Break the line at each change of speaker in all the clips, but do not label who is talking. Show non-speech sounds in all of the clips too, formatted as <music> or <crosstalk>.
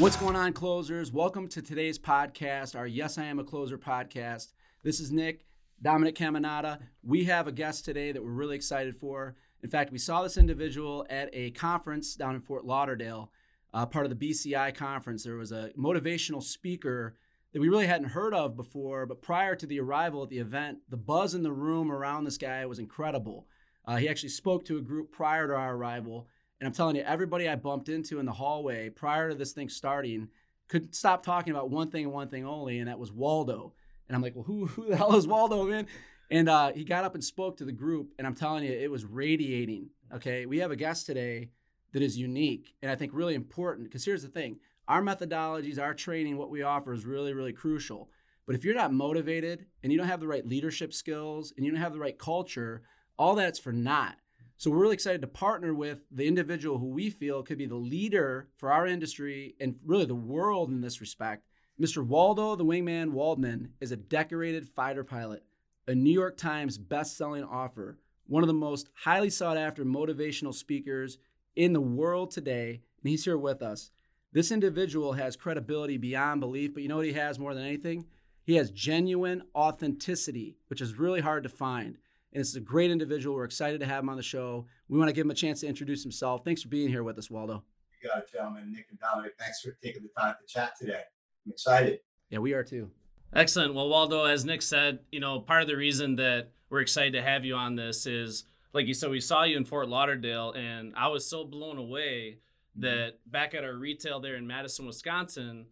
What's going on, closers? Welcome to today's podcast, our Yes, I Am a Closer podcast. This is Nick, Dominic Caminata. We have a guest today that we're really excited for. In fact, we saw this individual at a conference down in Fort Lauderdale, uh, part of the BCI conference. There was a motivational speaker that we really hadn't heard of before, but prior to the arrival at the event, the buzz in the room around this guy was incredible. Uh, he actually spoke to a group prior to our arrival and I'm telling you, everybody I bumped into in the hallway prior to this thing starting could stop talking about one thing and one thing only, and that was Waldo. And I'm like, well, who, who the hell is Waldo, man? And uh, he got up and spoke to the group, and I'm telling you, it was radiating. Okay, we have a guest today that is unique and I think really important because here's the thing our methodologies, our training, what we offer is really, really crucial. But if you're not motivated and you don't have the right leadership skills and you don't have the right culture, all that's for naught. So we're really excited to partner with the individual who we feel could be the leader for our industry and really the world in this respect. Mr. Waldo the Wingman Waldman is a decorated fighter pilot, a New York Times best-selling author, one of the most highly sought after motivational speakers in the world today, and he's here with us. This individual has credibility beyond belief, but you know what he has more than anything? He has genuine authenticity, which is really hard to find and it's a great individual. We're excited to have him on the show. We want to give him a chance to introduce himself. Thanks for being here with us, Waldo.
You got it, gentlemen. Nick and Dominic, thanks for taking the time to chat today. I'm excited.
Yeah, we are too.
Excellent. Well, Waldo, as Nick said, you know, part of the reason that we're excited to have you on this is, like you said, we saw you in Fort Lauderdale, and I was so blown away mm-hmm. that back at our retail there in Madison, Wisconsin,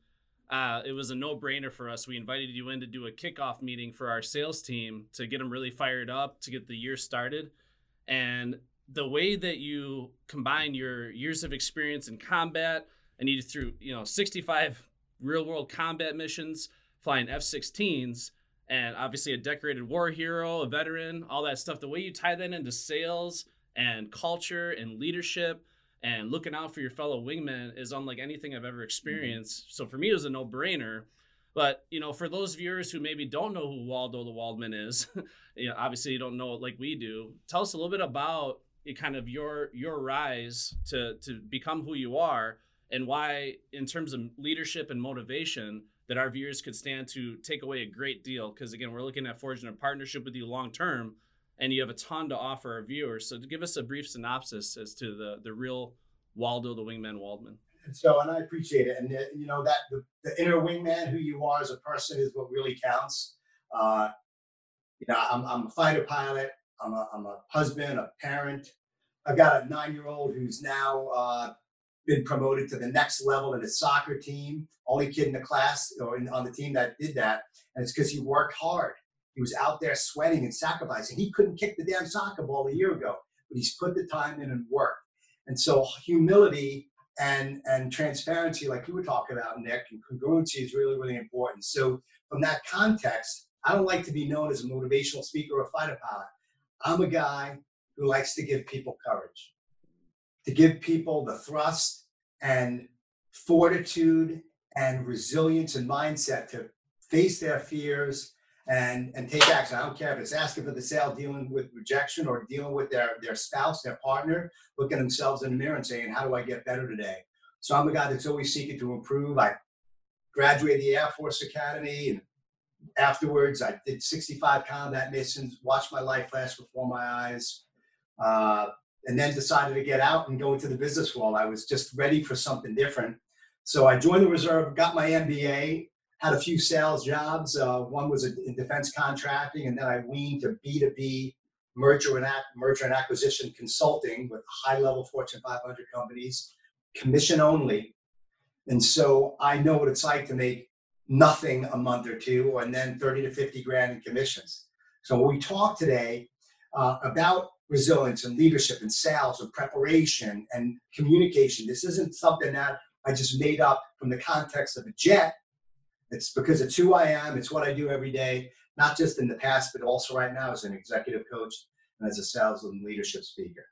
uh, it was a no-brainer for us. We invited you in to do a kickoff meeting for our sales team to get them really fired up to get the year started. And the way that you combine your years of experience in combat, and you through you know 65 real-world combat missions, flying F-16s, and obviously a decorated war hero, a veteran, all that stuff. The way you tie that into sales and culture and leadership and looking out for your fellow wingmen is unlike anything I've ever mm-hmm. experienced. Mm-hmm. So for me, it was a no brainer. But you know, for those viewers who maybe don't know who Waldo the Waldman is, <laughs> you know, obviously you don't know it like we do. Tell us a little bit about kind of your your rise to to become who you are, and why, in terms of leadership and motivation, that our viewers could stand to take away a great deal. Because again, we're looking at forging a partnership with you long term and you have a ton to offer our viewers. So, to give us a brief synopsis as to the the real Waldo the Wingman Waldman.
And so, and I appreciate it. And uh, you know that the, the, inner wingman, who you are as a person, is what really counts. Uh, you know, I'm, I'm a fighter pilot. I'm a, I'm a husband, a parent. I've got a nine-year-old who's now uh, been promoted to the next level in his soccer team. Only kid in the class or in, on the team that did that, and it's because he worked hard. He was out there sweating and sacrificing. He couldn't kick the damn soccer ball a year ago, but he's put the time in and worked. And so humility and and transparency, like you were talking about, Nick, and congruency is really, really important. So from that context, I don't like to be known as a motivational speaker or a fighter pilot. I'm a guy who likes to give people courage, to give people the thrust and fortitude and resilience and mindset to face their fears and and take action. I don't care if it's asking for the sale, dealing with rejection, or dealing with their their spouse, their partner, looking themselves in the mirror and saying, "How do I get better today?" So I'm a guy that's always seeking to improve. I graduated the Air Force Academy, and afterwards I did 65 combat missions, watched my life flash before my eyes, uh, and then decided to get out and go into the business world. I was just ready for something different. So I joined the reserve, got my MBA, had a few sales jobs. Uh, one was in defense contracting, and then I weaned to B2B merger and, merger and acquisition consulting with high level Fortune 500 companies, commission only. And so I know what it's like to make nothing a month or two, and then 30 to 50 grand in commissions. So we talk today uh, about resilience and leadership and sales and preparation and communication, this isn't something that I just made up from the context of a jet it's because it's who I am. It's what I do every day, not just in the past, but also right now as an executive coach and as a sales and leadership speaker.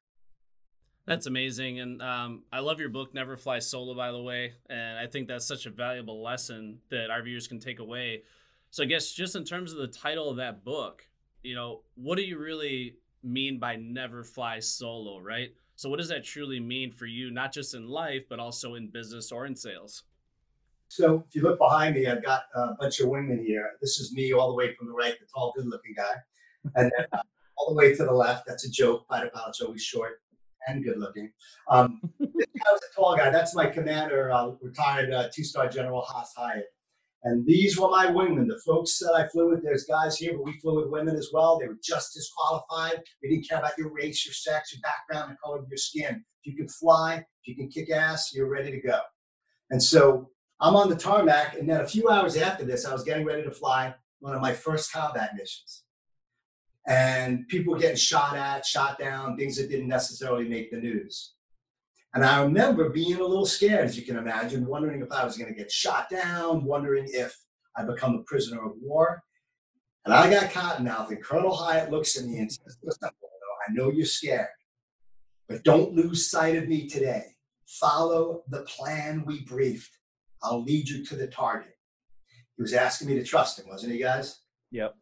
That's amazing. And um, I love your book, Never Fly Solo, by the way. And I think that's such a valuable lesson that our viewers can take away. So I guess just in terms of the title of that book, you know, what do you really mean by never fly solo, right? So what does that truly mean for you, not just in life, but also in business or in sales?
So if you look behind me, I've got a bunch of women here. This is me all the way from the right, the tall, good-looking guy, and then uh, all the way to the left. That's a joke. Fighter pilot's always short and good-looking. Um, this guy was a tall guy. That's my commander, uh, retired uh, two-star General Haas Hyatt. And these were my wingmen. The folks that I flew with, there's guys here, but we flew with women as well. They were just as qualified. We didn't care about your race, your sex, your background, the color of your skin. If you can fly, if you can kick ass, you're ready to go. And so I'm on the tarmac, and then a few hours after this, I was getting ready to fly one of my first combat missions. And people were getting shot at, shot down, things that didn't necessarily make the news. And I remember being a little scared, as you can imagine, wondering if I was going to get shot down, wondering if I become a prisoner of war. And I got cottonmouth, and Colonel Hyatt looks at me and says, Listen, I know you're scared, but don't lose sight of me today. Follow the plan we briefed. I'll lead you to the target. He was asking me to trust him, wasn't he, guys?
Yep.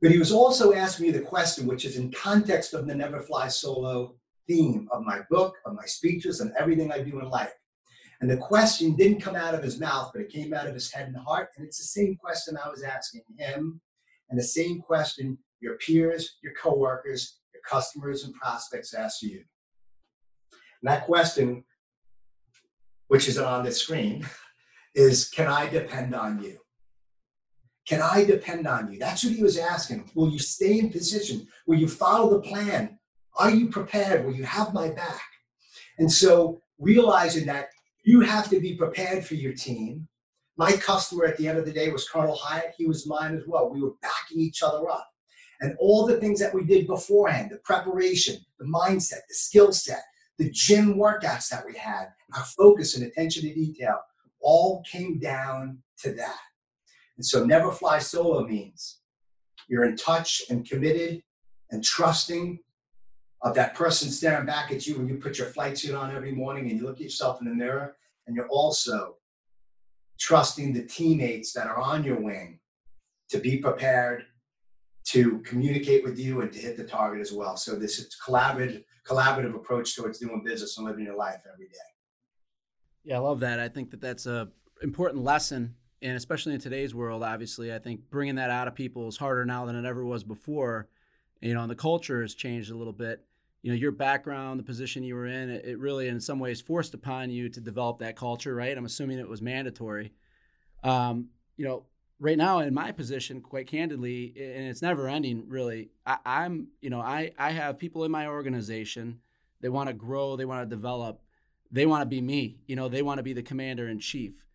But he was also asking me the question, which is in context of the Never Fly Solo theme of my book, of my speeches, and everything I do in life. And the question didn't come out of his mouth, but it came out of his head and heart. And it's the same question I was asking him, and the same question your peers, your coworkers, your customers, and prospects ask you. And that question, which is on the screen, <laughs> is Can I depend on you? Can I depend on you? That's what he was asking. Will you stay in position? Will you follow the plan? Are you prepared? Will you have my back? And so realizing that you have to be prepared for your team. My customer at the end of the day was Colonel Hyatt. He was mine as well. We were backing each other up. And all the things that we did beforehand, the preparation, the mindset, the skill set, the gym workouts that we had, our focus and attention to detail, all came down to that. And so never fly solo means you're in touch and committed and trusting of that person staring back at you when you put your flight suit on every morning and you look at yourself in the mirror and you're also trusting the teammates that are on your wing to be prepared to communicate with you and to hit the target as well so this is collaborative collaborative approach towards doing business and living your life every day
yeah i love that. I think that that's a important lesson and especially in today's world obviously i think bringing that out of people is harder now than it ever was before. You know and the culture has changed a little bit. You know your background the position you were in it, really in some ways forced upon you to develop that culture right? I'm assuming it was mandatory. Um, you know right now in my position quite candidly and it's never ending really I, i'm you know i i have people in my organization. They want to grow they want to develop they want to be me you know they want to be the commander in chief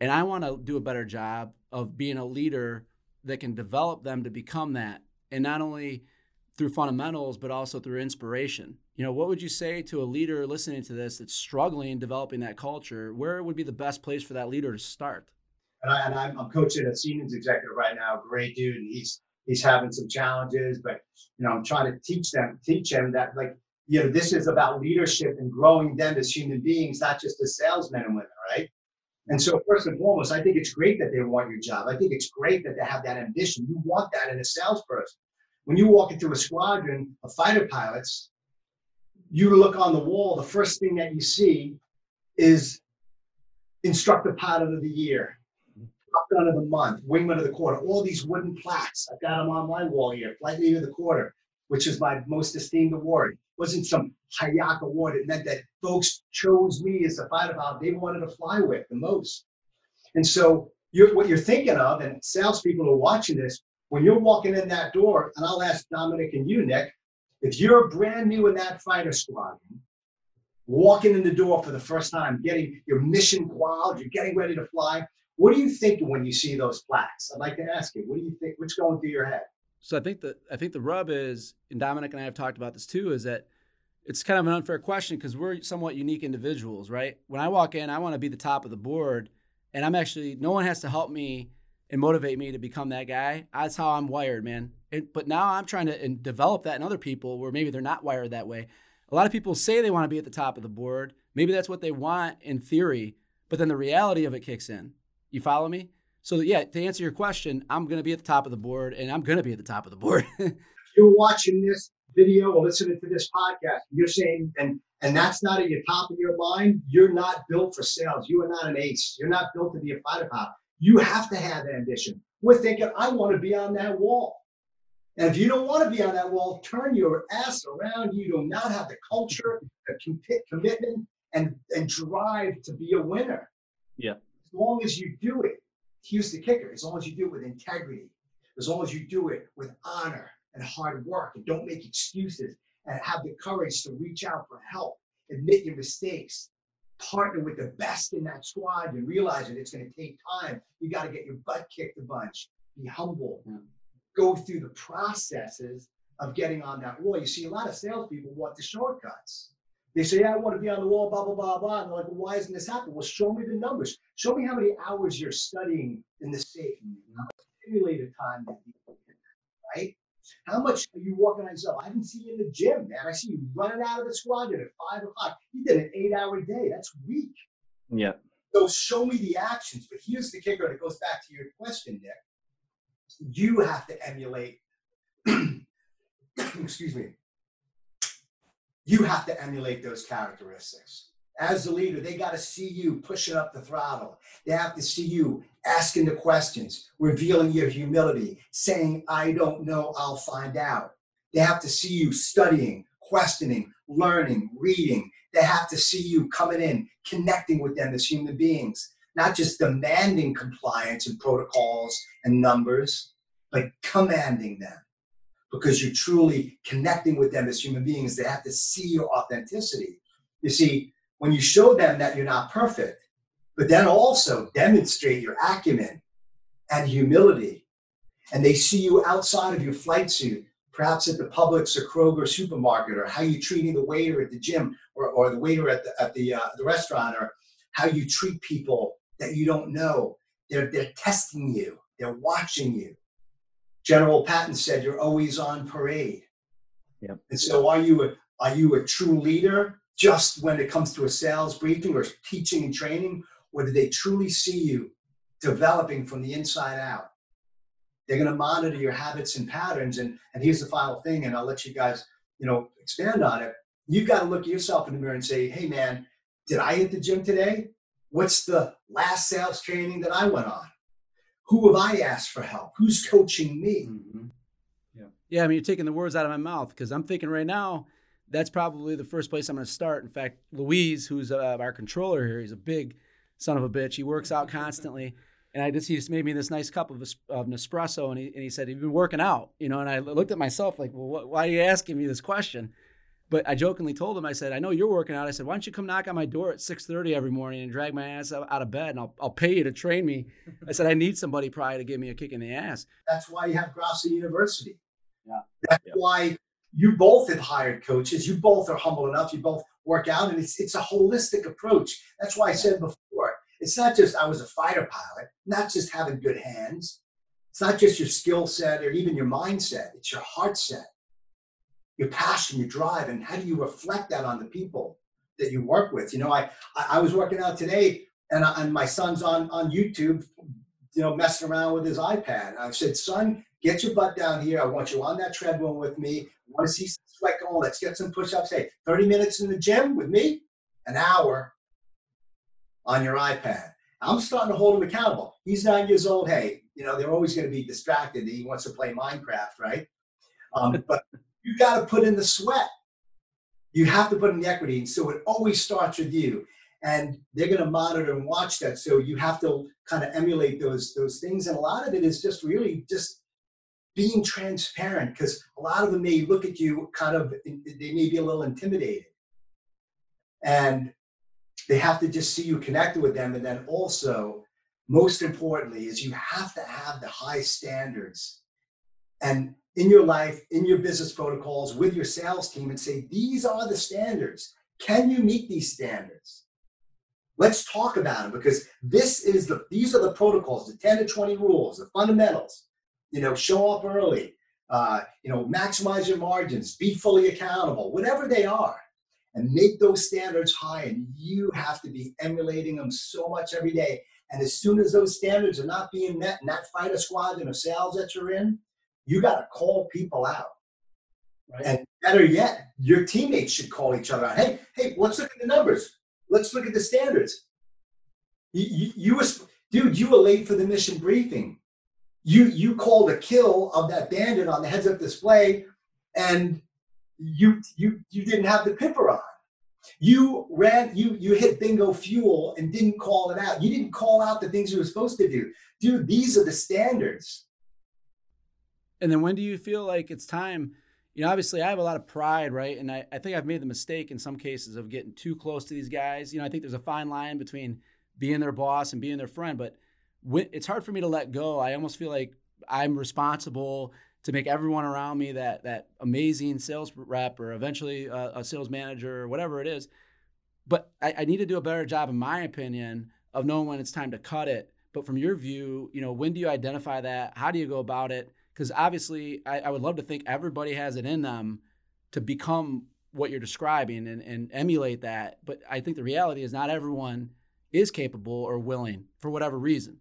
and i want to do a better job of being a leader that can develop them to become that and not only through fundamentals, but also through inspiration. You know, what would you say to a leader listening to this that's struggling developing that culture? Where would be the best place for that leader to start?
And, I, I'm coaching a Siemens executive right now, great dude, and he's he's having some challenges, but you know, I'm trying to teach them, teach him that like, you know, this is about leadership and growing them as human beings, not just as salesmen and women, right? And so, first and foremost, I think it's great that they want your job. I think it's great that they have that ambition. You want that in a salesperson. When you walk into a squadron of fighter pilots, you look on the wall, the first thing that you see is instructor pilot of the year, captain of the month, wingman of the quarter, all these wooden plaques. I've got them on my wall here, flight leader of the quarter, which is my most esteemed award. Wasn't some Hayak award. It meant that folks chose me as the fighter pilot they wanted to fly with the most. And so you're, what you're thinking of, and salespeople are watching this, when you're walking in that door, and I'll ask Dominic and you, Nick, if you're brand new in that fighter squadron, walking in the door for the first time, getting your mission qual, you're getting ready to fly, what are you thinking when you see those plaques? I'd like to ask you, what do you think? What's going through your head?
So I think that I think the rub is, and Dominic and I have talked about this too, is that it's kind of an unfair question because we're somewhat unique individuals, right? When I walk in, I want to be the top of the board, and I'm actually no one has to help me and motivate me to become that guy. That's how I'm wired, man. But now I'm trying to develop that in other people where maybe they're not wired that way. A lot of people say they want to be at the top of the board. Maybe that's what they want in theory, but then the reality of it kicks in. You follow me? So yeah, to answer your question, I'm going to be at the top of the board, and I'm going to be at the top of the board. <laughs>
you're watching this video or listening to this podcast, you're saying, and and that's not at your top of your mind, you're not built for sales. You are not an ace. You're not built to be a fighter pilot. You have to have ambition. We're thinking, I want to be on that wall. And if you don't want to be on that wall, turn your ass around. You do not have the culture, the com- commitment, and, and drive to be a winner.
Yeah.
As long as you do it, here's the kicker as long as you do it with integrity, as long as you do it with honor and hard work, and don't make excuses, and have the courage to reach out for help, admit your mistakes, partner with the best in that squad, and realize that it's going to take time. You got to get your butt kicked a bunch, be humble,
Yeah.
go through the processes of getting on that wall. You see, a lot of salespeople want the shortcuts. They say, yeah, I want to be on the wall, blah, blah, blah, blah. And they're like, well, why isn't this happening? Well, show me the numbers. Show me how many hours you're studying in the safe. How much time that you right? How much are you working on yourself? I haven't seen you in the gym, man. I see you running out of the squadron at five o'clock. You did an eight hour day. That's weak.
Yeah.
So show me the actions. But here's the kicker. And it goes back to your question, Nick. You have to emulate, <clears throat> excuse me, you have to emulate those characteristics. As a leader, they got to see you pushing up the throttle. They have to see you asking the questions, revealing your humility, saying, I don't know, I'll find out. They have to see you studying, questioning, learning, reading. They have to see you coming in, connecting with them as human beings, not just demanding compliance and protocols and numbers, but commanding them because you're truly connecting with them as human beings. They have to see your authenticity. You see, when you show them that you're not perfect, but then also demonstrate your acumen and humility, and they see you outside of your flight suit, perhaps at the Publix or Kroger supermarket, or how you're treating the waiter at the gym, or, or the waiter at the at the, uh, the restaurant, or how you treat people that you don't know. They're they're testing you. They're watching you. General Patton said, "You're always on parade."
Yep.
And so, are you a are you a true leader just when it comes to a sales briefing or teaching and training, or do they truly see you developing from the inside out? They're going to monitor your habits and patterns. And and here's the final thing, and I'll let you guys you know expand on it. You've got to look at yourself in the mirror and say, "Hey, man, did I hit the gym today? What's the last sales training that I went on?" Who have I asked for help? Who's coaching me?
Mm-hmm. Yeah. Yeah. I mean, you're taking the words out of my mouth because I'm thinking right now, that's probably the first place I'm going to start. In fact, Louise, who's uh, our controller here, he's a big son of a bitch. He works out constantly. And I just, he just made me this nice cup of, of Nespresso. And he, and he said, You've been working out, you know? And I looked at myself like, Well, what, why are you asking me this question? But I jokingly told him, I said, I know you're working out. I said, why don't you come knock on my door at 6.30 every morning and drag my ass out of bed and I'll, I'll pay you to train me. I said, I need somebody probably to give me a kick in the ass.
That's why you have Grasso University.
Yeah.
That's
yeah.
why you both have hired coaches. You both are humble enough. You both work out and it's, it's a holistic approach. That's why I said before, it's not just I was a fighter pilot, not just having good hands. It's not just your skill set or even your mindset. It's your heart set your passion, your drive, and how do you reflect that on the people that you work with? You know, I I was working out today, and, I, and my son's on on YouTube, you know, messing around with his iPad. I said, son, get your butt down here. I want you on that treadmill with me. I want to see some sweat going. Let's get some push-ups. Hey, 30 minutes in the gym with me, an hour on your iPad. I'm starting to hold him accountable. He's nine years old. Hey, you know, they're always going to be distracted. He wants to play Minecraft, right? Um, but you got to put in the sweat. You have to put in the equity. And so it always starts with you. And they're going to monitor and watch that. So you have to kind of emulate those those things. And a lot of it is just really just being transparent because a lot of them may look at you kind of they may be a little intimidated. And they have to just see you connected with them. And then also, most importantly, is you have to have the high standards. And in your life, in your business protocols, with your sales team, and say, these are the standards. Can you meet these standards? Let's talk about them because this is the these are the protocols, the 10 to 20 rules, the fundamentals. You know, show up early, uh, you know, maximize your margins, be fully accountable, whatever they are, and make those standards high. And you have to be emulating them so much every day. And as soon as those standards are not being met in that fighter squadron of sales that you're in, you got to call people out. Right. And better yet, your teammates should call each other. Out. Hey, hey, let's look at the numbers. Let's look at the standards. You, you, you was, dude, you were late for the mission briefing. You you called a kill of that bandit on the heads-up display, and you you you didn't have the pipper on. You ran, you you hit bingo fuel and didn't call it out. You didn't call out the things you were supposed to do. Dude, these are the standards.
And then when do you feel like it's time? You know, obviously I have a lot of pride, right? And I, I think I've made the mistake in some cases of getting too close to these guys. You know, I think there's a fine line between being their boss and being their friend, but when, it's hard for me to let go. I almost feel like I'm responsible to make everyone around me that that amazing sales rep or eventually a, a sales manager or whatever it is. But I, I, need to do a better job, in my opinion, of knowing when it's time to cut it. But from your view, you know, when do you identify that? How do you go about it? Because obviously, I, I would love to think everybody has it in them to become what you're describing and, and emulate that. But I think the reality is not everyone is capable or willing for whatever reason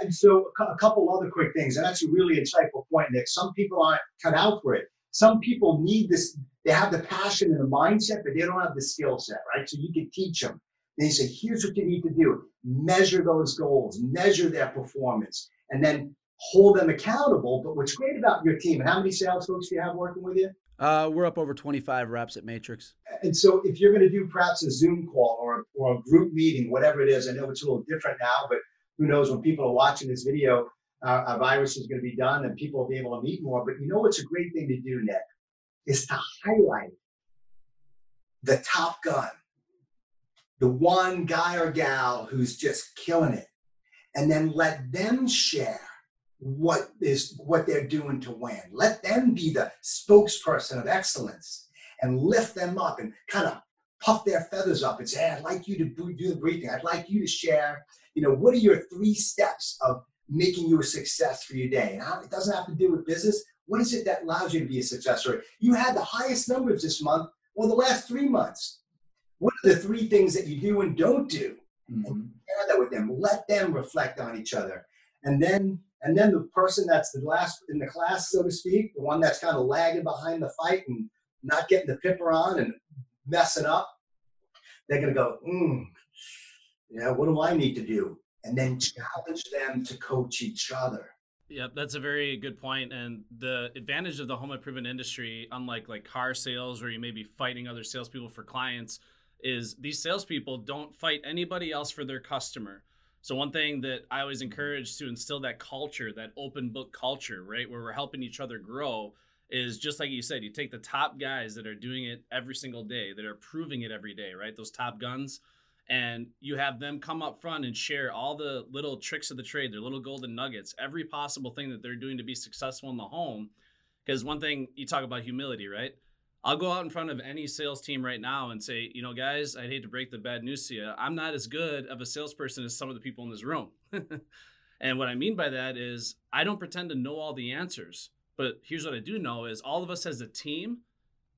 and so a couple other quick things, and that's a really insightful point, Nick. Some people aren't cut out for it. Some people need this. They have the passion and the mindset, but they don't have the skill set, right? So you can teach them. They say, here's what you need to do: measure those goals, measure their performance, and then hold them accountable. But what's great about your team, and how many sales folks do you have working with you?
Uh, we're up over 25 reps at Matrix.
And so if you're going to do perhaps a Zoom call or, or a group meeting, whatever it is, I know it's a little different now, but who knows when people are watching this video, uh, a virus is going to be done and people will be able to meet more. But you know what's a great thing to do, Nick, is to highlight the top gun, the one guy or gal who's just killing it, and then let them share what is what they're doing to win. Let them be the spokesperson of excellence and lift them up and kind of puff their feathers up and say, hey, I'd like you to do the briefing. I'd like you to share you know, what are your three steps of making you a success for your day? And it doesn't have to do with business. What is it that allows you to be a success story? You had the highest numbers this month or the last three months. What are the three things that you do and don't do? Mm-hmm. And share that with them. Let them reflect on each other. And then and then the person that's the last in the class, so to speak, the one that's kind of lagging behind the fight and not getting the pipper on and messing up, they're gonna go, mm, yeah, what do I need to do? And then challenge them to coach each other.
Yep, that's a very good point. And the advantage of the home improvement industry, unlike like car sales where you may be fighting other salespeople for clients, is these salespeople don't fight anybody else for their customer. So one thing that I always mm-hmm. encourage to instill that culture, that open book culture, right, where we're helping each other grow, is just like you said, you take the top guys that are doing it every single day, that are proving it every day, right? Those top guns and you have them come up front and share all the little tricks of the trade, their little golden nuggets, every possible thing that they're doing to be successful in the home. Because one thing you talk about humility, right? I'll go out in front of any sales team right now and say, you know, guys, I'd hate to break the bad news to you. I'm not as good of a salesperson as some of the people in this room. <laughs> and what I mean by that is I don't pretend to know all the answers. But here's what I do know is all of us as a team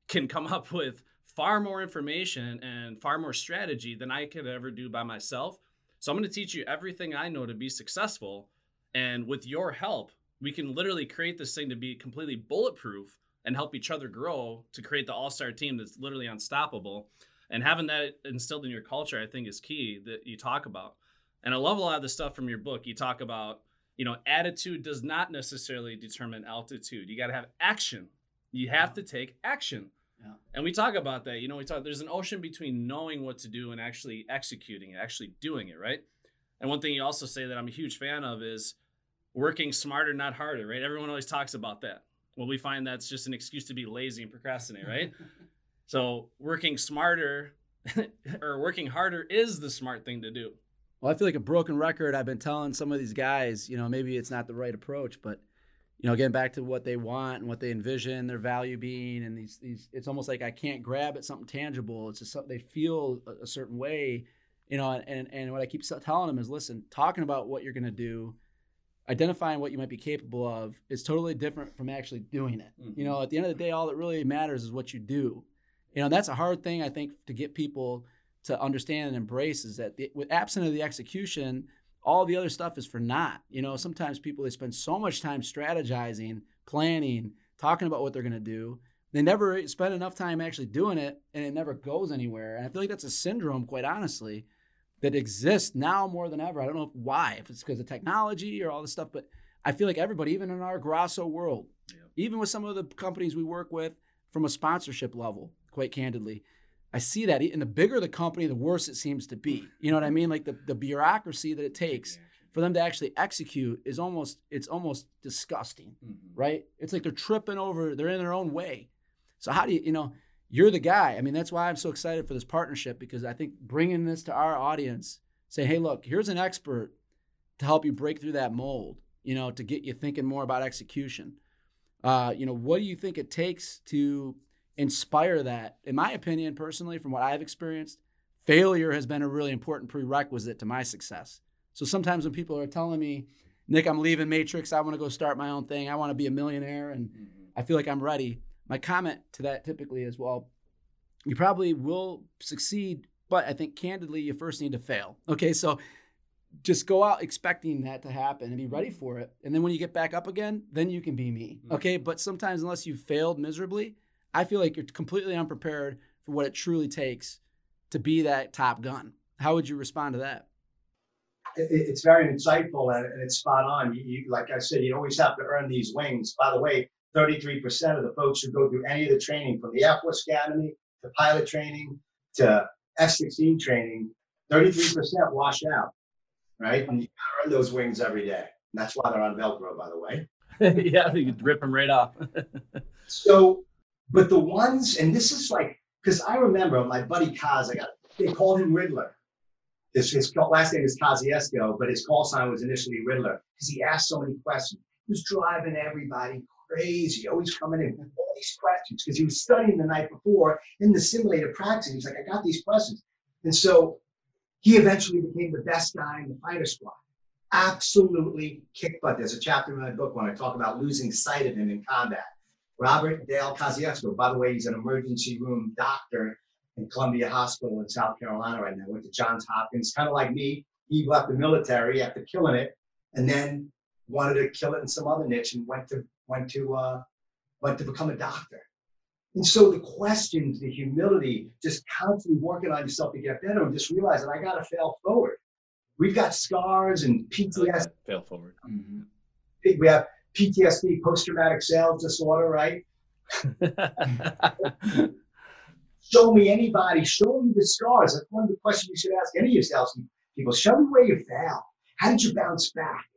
can come up <laughs> with far more information and far more strategy than I could ever do by myself. So I'm going to teach you everything I know to be successful. And with your help, we can literally create this thing to be completely bulletproof and help each other grow to create the all-star team that's literally unstoppable. And having that instilled in your culture, I think, is key that you talk about. And I love a lot of the stuff from your book. You talk about, you know, attitude does not necessarily determine altitude. You got to have action. You have to take action. Yeah. And we talk about that. You know, we talk there's an ocean between knowing what to do and actually executing it, actually doing it, right? And one thing you also say that I'm a huge fan of is working smarter, not harder, right? Everyone always talks about that. Well, we find that's just an excuse to be lazy and procrastinate, right? so working smarter <laughs> or working harder is the smart thing to do.
Well, I feel like a broken record. I've been telling some of these guys, you know, maybe it's not the right approach, but you know, getting back to what they want and what they envision their value being, and these these, it's almost like I can't grab at something tangible. It's just something they feel a, a certain way, you know. And and what I keep telling them is, listen, talking about what you're going to do, identifying what you might be capable of, is totally different from actually doing it. Mm-hmm. You know, at the end of the day, all that really matters is what you do. You know, that's a hard thing I think to get people to understand and embrace is that the, with absent of the execution, all the other stuff is for naught. You know, sometimes people they spend so much time strategizing, planning, talking about what they're going to do, they never spend enough time actually doing it and it never goes anywhere. And I feel like that's a syndrome, quite honestly, that exists now more than ever. I don't know why, if it's because of technology or all this stuff, but I feel like everybody, even in our Grasso world, yeah. even with some of the companies we work with from a sponsorship level, quite candidly, I see that. And the bigger the company, the worse it seems to be. You know what I mean? Like the, the bureaucracy that it takes for them to actually execute is almost it's almost disgusting, mm-hmm. right? It's like they're tripping over, they're in their own way. So how do you, you know, you're the guy. I mean, that's why I'm so excited for this partnership because I think bringing this to our audience, say, hey, look, here's an expert to help you break through that mold, you know, to get you thinking more about execution. Uh, you know, what do you think it takes to inspire that? In my opinion, personally, from what I've experienced, failure has been a really important prerequisite to my success. So sometimes when people are telling me, Nick, I'm leaving Matrix, I want to go start my own thing, I want to be a millionaire, and mm-hmm. I feel like I'm ready my comment to that typically is well, you probably will succeed, but I think candidly, you first need to fail. Okay, so just go out expecting that to happen and be ready for it. And then when you get back up again, then you can be me. Mm-hmm. Okay, but sometimes, unless you've failed miserably, I feel like you're completely unprepared for what it truly takes to be that top gun. How would you respond to that?
It's very insightful and it's spot on. You, you, like I said, you always have to earn these wings. By the way, 33% of the folks who go through any of the training from the Air Force Academy to pilot training to F-16 training, 33% wash out, right? And you gotta earn those wings every day. And that's why they're on Velcro, by the way. <laughs>
yeah, you um, rip them right off. <laughs>
so, but the ones, and this is like, because I remember my buddy Kaz, I got, they called him Riddler. His, his last name is Kosciuszko, but his call sign was initially Riddler because he asked so many questions. He was driving everybody crazy, always coming in with all these questions because he was studying the night before in the simulator practice. He's like, I got these questions. And so he eventually became the best guy in the fighter squad. Absolutely kick butt. There's a chapter in my book when I talk about losing sight of him in combat. Robert Dale Kosciuszko, by the way, he's an emergency room doctor in Columbia Hospital in South Carolina right now. Went to Johns Hopkins, kind of like me. He left the military after killing it, and then wanted to kill it in some other niche and went to went to uh, went to become a doctor. And so the questions, the humility, just constantly working on yourself to get better, and just realizing I got to fail forward. We've got scars and PTSD.
Fail forward.
Mm-hmm. We have PTSD, post traumatic sales disorder, right? <laughs> show me anybody, show me the scars. That's one of the questions you should ask any of your people. Show me where you failed. How did you bounce back?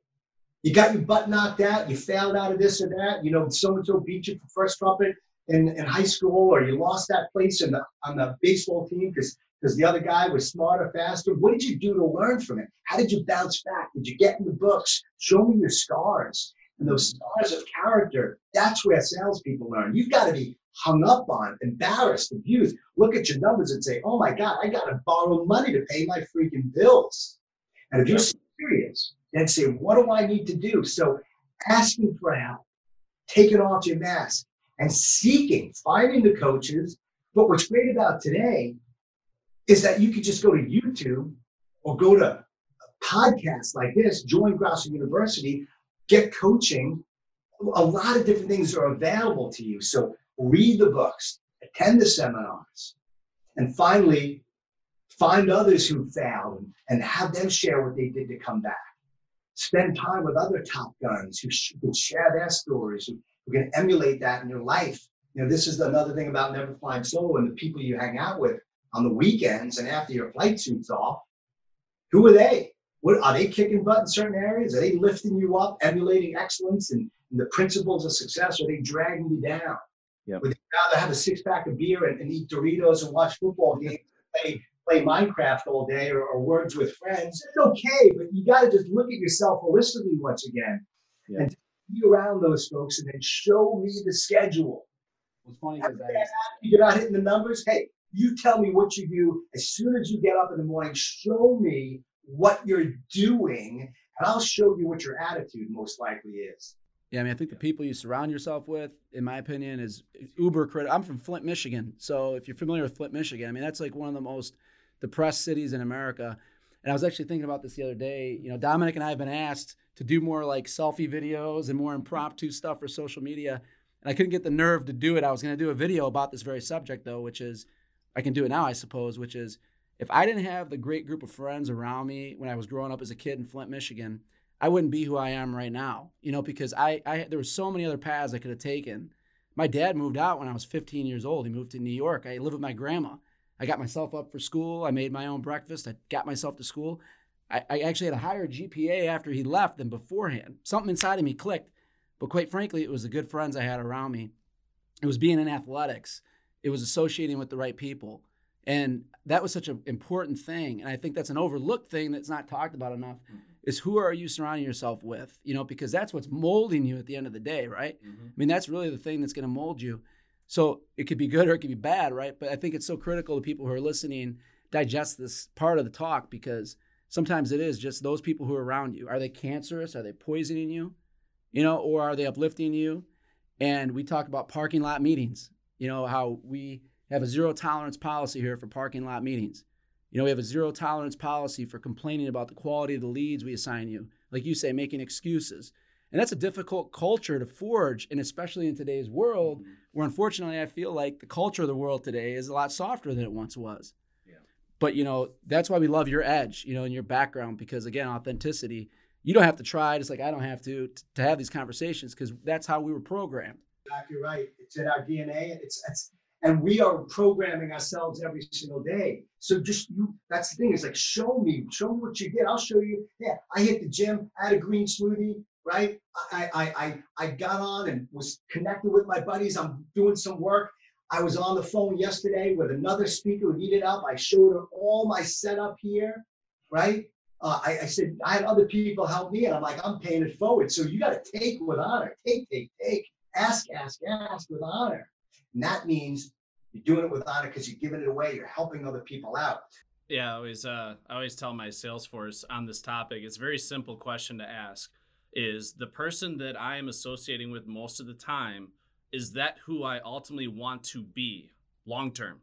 You got your butt knocked out, you failed out of this or that, you know, so and so beat you for first trumpet in, in high school, or you lost that place in the, on the baseball team because because the other guy was smarter, faster. What did you do to learn from it? How did you bounce back? Did you get in the books? Show me your scars. And those scars of character, that's where salespeople learn. You've got to be hung up on, embarrassed, abused. Look at your numbers and say, oh my God, I got to borrow money to pay my freaking bills. And if you're serious, and say, what do I need to do? So asking for help, taking off your mask and seeking, finding the coaches. But what's great about today is that you could just go to YouTube or go to podcasts like this, join Grasso University, get coaching. A lot of different things are available to you. So read the books, attend the seminars, and finally, find others who failed and have them share what they did to come back spend time with other top guns who can share their stories, who, who can emulate that in your life. You know, this is another thing about never flying solo and the people you hang out with on the weekends and after your flight suit's off. Who are they? What are they kicking butt in certain areas? Are they lifting you up, emulating excellence and, and the principles of success? Or are they dragging you down? Yep. Would they rather have a six pack of beer and, and eat Doritos and watch football games, play play Minecraft all day or, or words with friends. It's okay, but you got to just look at yourself holistically once again yeah. and be around those folks and then show me the schedule.
What's funny is
that you're not hitting the numbers. Hey, you tell me what you do as soon as you get up in the morning. Show me what you're doing, and I'll show you what your attitude most likely is.
Yeah, I mean, I think the people you surround yourself with, in my opinion, is uber critical. I'm from Flint, Michigan, so if you're familiar with Flint, Michigan, I mean, that's like one of the most depressed cities in America. And I was actually thinking about this the other day. You know, Dominic and I have been asked to do more like selfie videos and more impromptu stuff for social media. and I couldn't get the nerve to do it. I was going to do a video about this very subject though, which is I can do it now, I suppose, which is if I didn't have the great group of friends around me when I was growing up as a kid in Flint, Michigan, I wouldn't be who I am right now. You know, because I, I there were so many other paths I could have taken. My dad moved out when I was 15 years old. He moved to New York. I lived with my grandma. I got myself up for school. I made my own breakfast. I got myself to school. I, I actually had a higher GPA after he left than beforehand. Something inside of me clicked. But quite frankly, it was the good friends I had around me. It was being in athletics. It was associating with the right people. And that was such an important thing. And I think that's an overlooked thing that's not talked about enough mm-hmm. is who are you surrounding yourself with? You know, because that's what's molding you at the end of the day, right? Mm-hmm. I mean, that's really the thing that's going to mold you. So it could be good or it could be bad, right? But I think it's so critical to people who are listening digest this part of the talk because sometimes it is just those people who are around you. Are they cancerous? Are they poisoning you? You know, or are they uplifting you? And we talk about parking lot meetings, you know, how we have a zero tolerance policy here for parking lot meetings. You know, we have a zero tolerance policy for complaining about the quality of the leads we assign you. Like you say, making excuses. And that's a difficult culture to forge, and especially in today's world, mm-hmm. where unfortunately I feel like the culture of the world today is a lot softer than it once was. Yeah. But you know, that's why we love your edge, you know, and your background, because again, authenticity. You don't have to try, just like I don't have to, to have these conversations, because that's how we were programmed.
Exactly right. It's in our DNA. It's, it's and we are programming ourselves every single day. So just you, that's the thing. Is like, show me, show me what you did. I'll show you. Yeah, I hit the gym, I had a green smoothie, right? I, I, I, I got on and was connected with my buddies. I'm doing some work. I was on the phone yesterday with another speaker who needed up. I showed her all my setup here, right? Uh, I, I, said I had other people help me, and I'm like, I'm paying it forward. So you got to take with honor, take, take, take, ask, ask, ask with honor. And that means you're doing it with honor because you're giving it away. You're helping other people out.
Yeah, I always uh, I always tell my sales force on this topic. It's a very simple question to ask: Is the person that I am associating with most of the time is that who I ultimately want to be long term?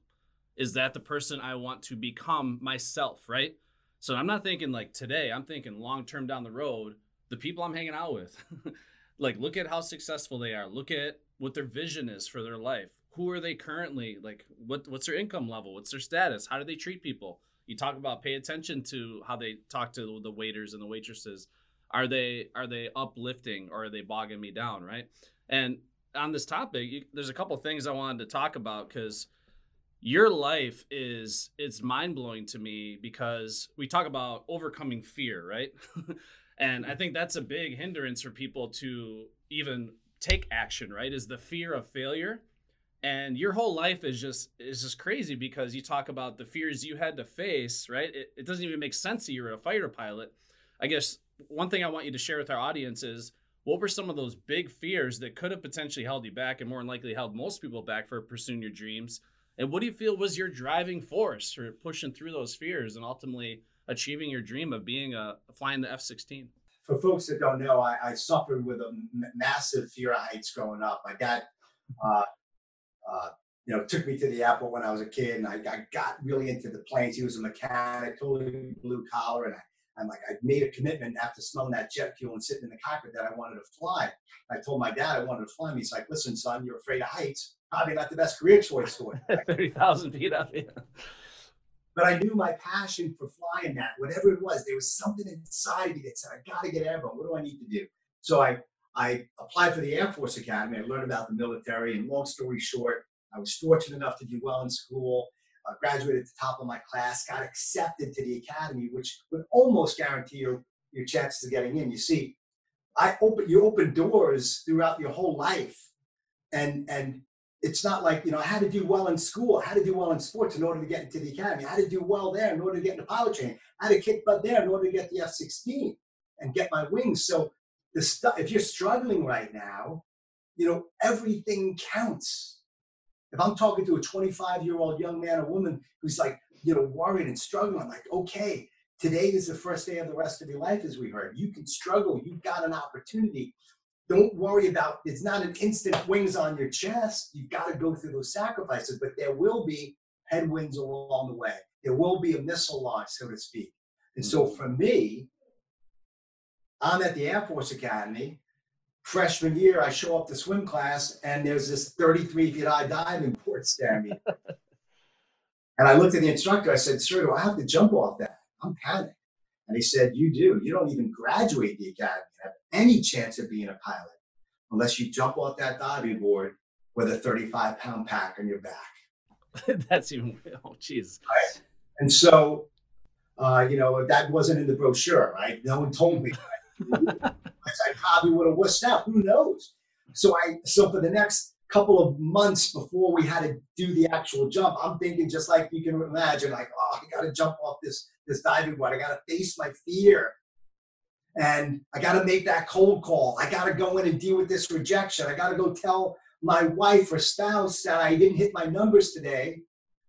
Is that the person I want to become myself? Right. So I'm not thinking like today. I'm thinking long term down the road. The people I'm hanging out with, <laughs> like look at how successful they are. Look at what their vision is for their life who are they currently like what what's their income level what's their status how do they treat people you talk about pay attention to how they talk to the waiters and the waitresses are they are they uplifting or are they bogging me down right? And on this topic you, there's a couple things i wanted to talk about because your life is it's mind-blowing to me because we talk about overcoming fear right? <laughs> And i think that's a big hindrance for people to even take action right is the fear of failure. And your whole life is just is just crazy because you talk about the fears you had to face right? It, it doesn't even make sense that you're a fighter pilot. I guess one thing i want you to share with our audience is what were some of those big fears that could have potentially held you back and more than likely held most people back for pursuing your dreams? And what do you feel was your driving force for pushing through those fears and ultimately achieving your dream of being a flying the f-16
for folks that don't know i, I suffered with a m- massive fear of heights growing up. My dad uh, uh, you know, took me to the airport when I was a kid, and I, I got really into the planes. He was a mechanic, totally blue collar, and I, am like, I made a commitment after smelling that jet fuel and sitting in the cockpit that I wanted to fly. I told my dad I wanted to fly. And he's like, "Listen, son, you're afraid of heights. Probably not the best career choice for
you." <laughs> Thirty thousand feet up, yeah.
But I knew my passion for flying that, whatever it was, there was something inside me that said, "I got to get airborne. What do I need to do?" So I I applied for the Air Force Academy. I learned about the military, and long story short, I was fortunate enough to do well in school. Uh, graduated at the top of my class, got accepted to the academy, which would almost guarantee your your chances of getting in. You see, I open you open doors throughout your whole life, and and it's not like you know I had to do well in school, I had to do well in sports in order to get into the academy. I had to do well there in order to get into pilot training. I had to kick butt there in order to get the F-16 and get my wings. So the stuff if you're struggling right now you know everything counts if i'm talking to a 25 year old young man or woman who's like you know worried and struggling like okay today is the first day of the rest of your life as we heard you can struggle. You've got an opportunity. Don't worry about it's not an instant wings on your chest. You've got to go through those sacrifices but there will be headwinds along the way. There will be a missile launch so to speak. And so mm-hmm. for me I'm at the Air Force Academy freshman year, I show up to swim class and there's this 33 feet high diving board staring me. <laughs> and I looked at the instructor. I said, "Sir, do I have to jump off that? I'm panicked." And he said, "You do. You don't even graduate the academy have any chance of being a pilot unless you jump off that diving board with a 35 pound pack on your back." <laughs>
That's even oh, jeez.
Right? And so, uh, you know, that wasn't in the brochure, right? No one told me. <laughs> I probably would have wussed out. Who knows? So I so for the next couple of months before we had to do the actual jump, I'm thinking just like you can imagine, like, oh, I gotta jump off this this diving board. I gotta face my fear. And I gotta make that cold call. I gotta go in and deal with this rejection. I gotta go tell my wife or spouse that I didn't hit my numbers today.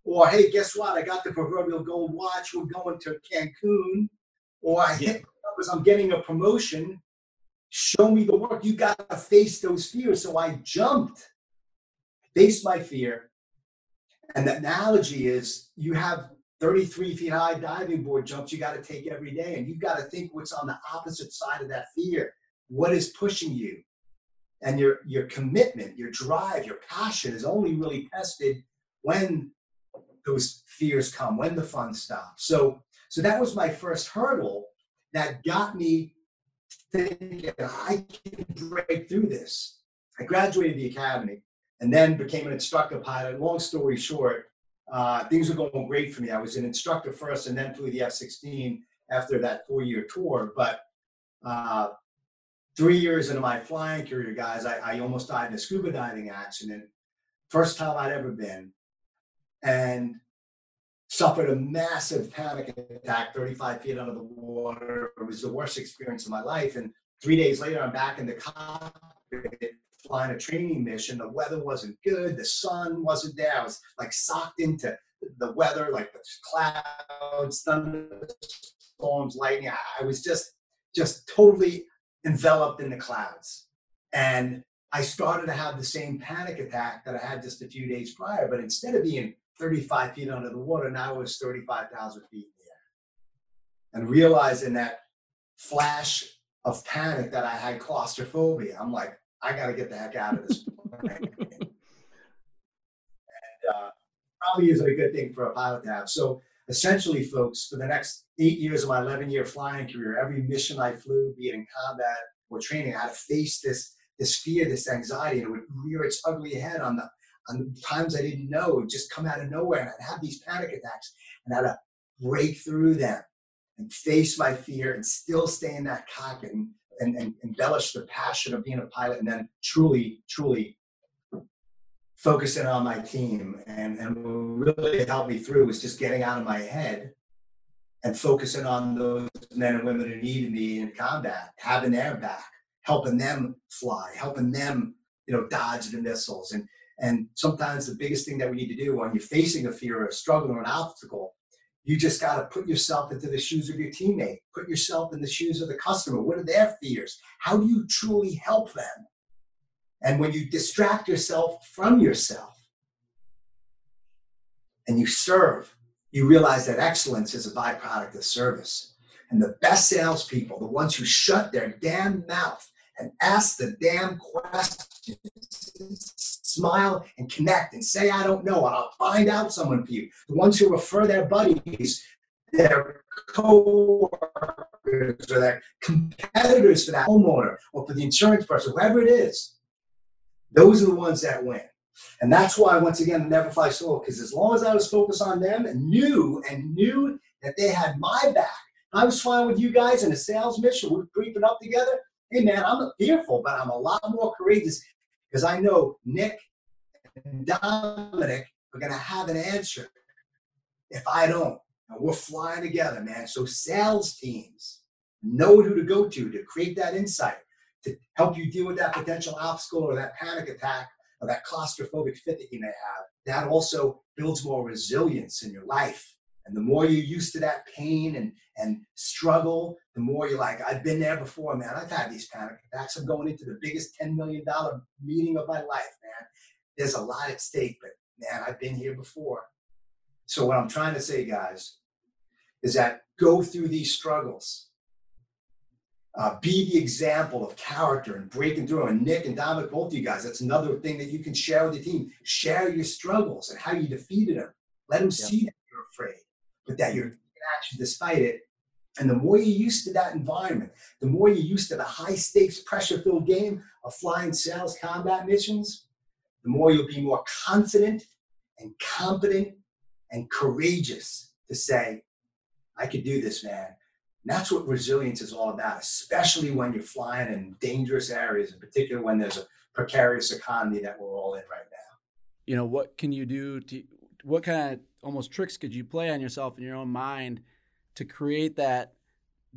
Or hey, guess what? I got the proverbial gold watch. We're going to Cancun. Or I hit numbers. I'm getting a promotion show me the work. You got to face those fears. So I jumped, faced my fear. And the analogy is you have 33 feet high diving board jumps you got to take every day. And you've got to think what's on the opposite side of that fear. What is pushing you? And your, your commitment, your drive, your passion is only really tested when those fears come, when the fun stops. So, so that was my first hurdle that got me thinking I can break through this. I graduated the academy and then became an instructor pilot. Long story short, uh, things were going great for me. I was an instructor first and then flew the F 16 after that four year tour. But uh, three years into my flying career, guys, I, I almost died in a scuba diving accident. First time I'd ever been. And suffered a massive panic attack 35 feet under the water. It was the worst experience of my life. And three days later, I'm back in the cockpit flying a training mission. The weather wasn't good. The sun wasn't there. I was like socked into the weather, like clouds, thunderstorms, lightning. I was just, just totally enveloped in the clouds. And I started to have the same panic attack that I had just a few days prior. But instead of being 35 feet under the water. Now it was 35,000 feet in the air. And realizing that flash of panic that I had claustrophobia, I'm like, I got to get the heck out of this. <laughs> and uh, probably isn't a good thing for a pilot to have. So essentially, folks, for the next eight years of my 11 year flying career, every mission I flew, be it in combat or training, I had to face this, this fear, this anxiety, and it would rear its ugly head on the on times I didn't know, just come out of nowhere. And I'd have these panic attacks and I'd break through them and face my fear and still stay in that cockpit and, and, and embellish the passion of being a pilot and then truly, truly focusing on my team. And, and what really helped me through was just getting out of my head and focusing on those men and women who needed me in combat, having their back, helping them fly, helping them, you know, dodge the missiles and and sometimes the biggest thing that we need to do when you're facing a fear or a struggle or an obstacle, you just got to put yourself into the shoes of your teammate, put yourself in the shoes of the customer. What are their fears? How do you truly help them? And when you distract yourself from yourself and you serve, you realize that excellence is a byproduct of service. And the best salespeople, the ones who shut their damn mouth and ask the damn questions, smile and connect and say, I don't know, and I'll find out someone for you. The ones who refer their buddies, their co-workers or their competitors for that homeowner or for the insurance person, whoever it is, those are the ones that win. And that's why, once again, never fly solo, because as long as I was focused on them and knew and knew that they had my back, I was flying with you guys in a sales mission. We are creeping up together hey man, I'm fearful, but I'm a lot more courageous because I know Nick and Dominic are going to have an answer if I don't. And we're flying together, man. So sales teams know who to go to to create that insight, to help you deal with that potential obstacle or that panic attack or that claustrophobic fit that you may have. That also builds more resilience in your life. And the more you're used to that pain and, and struggle, the more you're like, I've been there before, man. I've had these panic attacks. I'm going into the biggest $10 million meeting of my life, man. There's a lot at stake, but man, I've been here before. So, what I'm trying to say, guys, is that go through these struggles. Uh, be the example of character and breaking through. And Nick and Dominic, both of you guys, that's another thing that you can share with the team. Share your struggles and how you defeated them. Let them see that you're afraid, but that you're in action despite it. And the more you're used to that environment, the more you're used to the high stakes, pressure filled game of flying sales combat missions, the more you'll be more confident and competent and courageous to say, I could do this, man. And that's what resilience is all about, especially when you're flying in dangerous areas, in particular when there's a precarious economy that we're all in right now.
You know, what can you do to, what kind of almost tricks could you play on yourself in your own mind to create that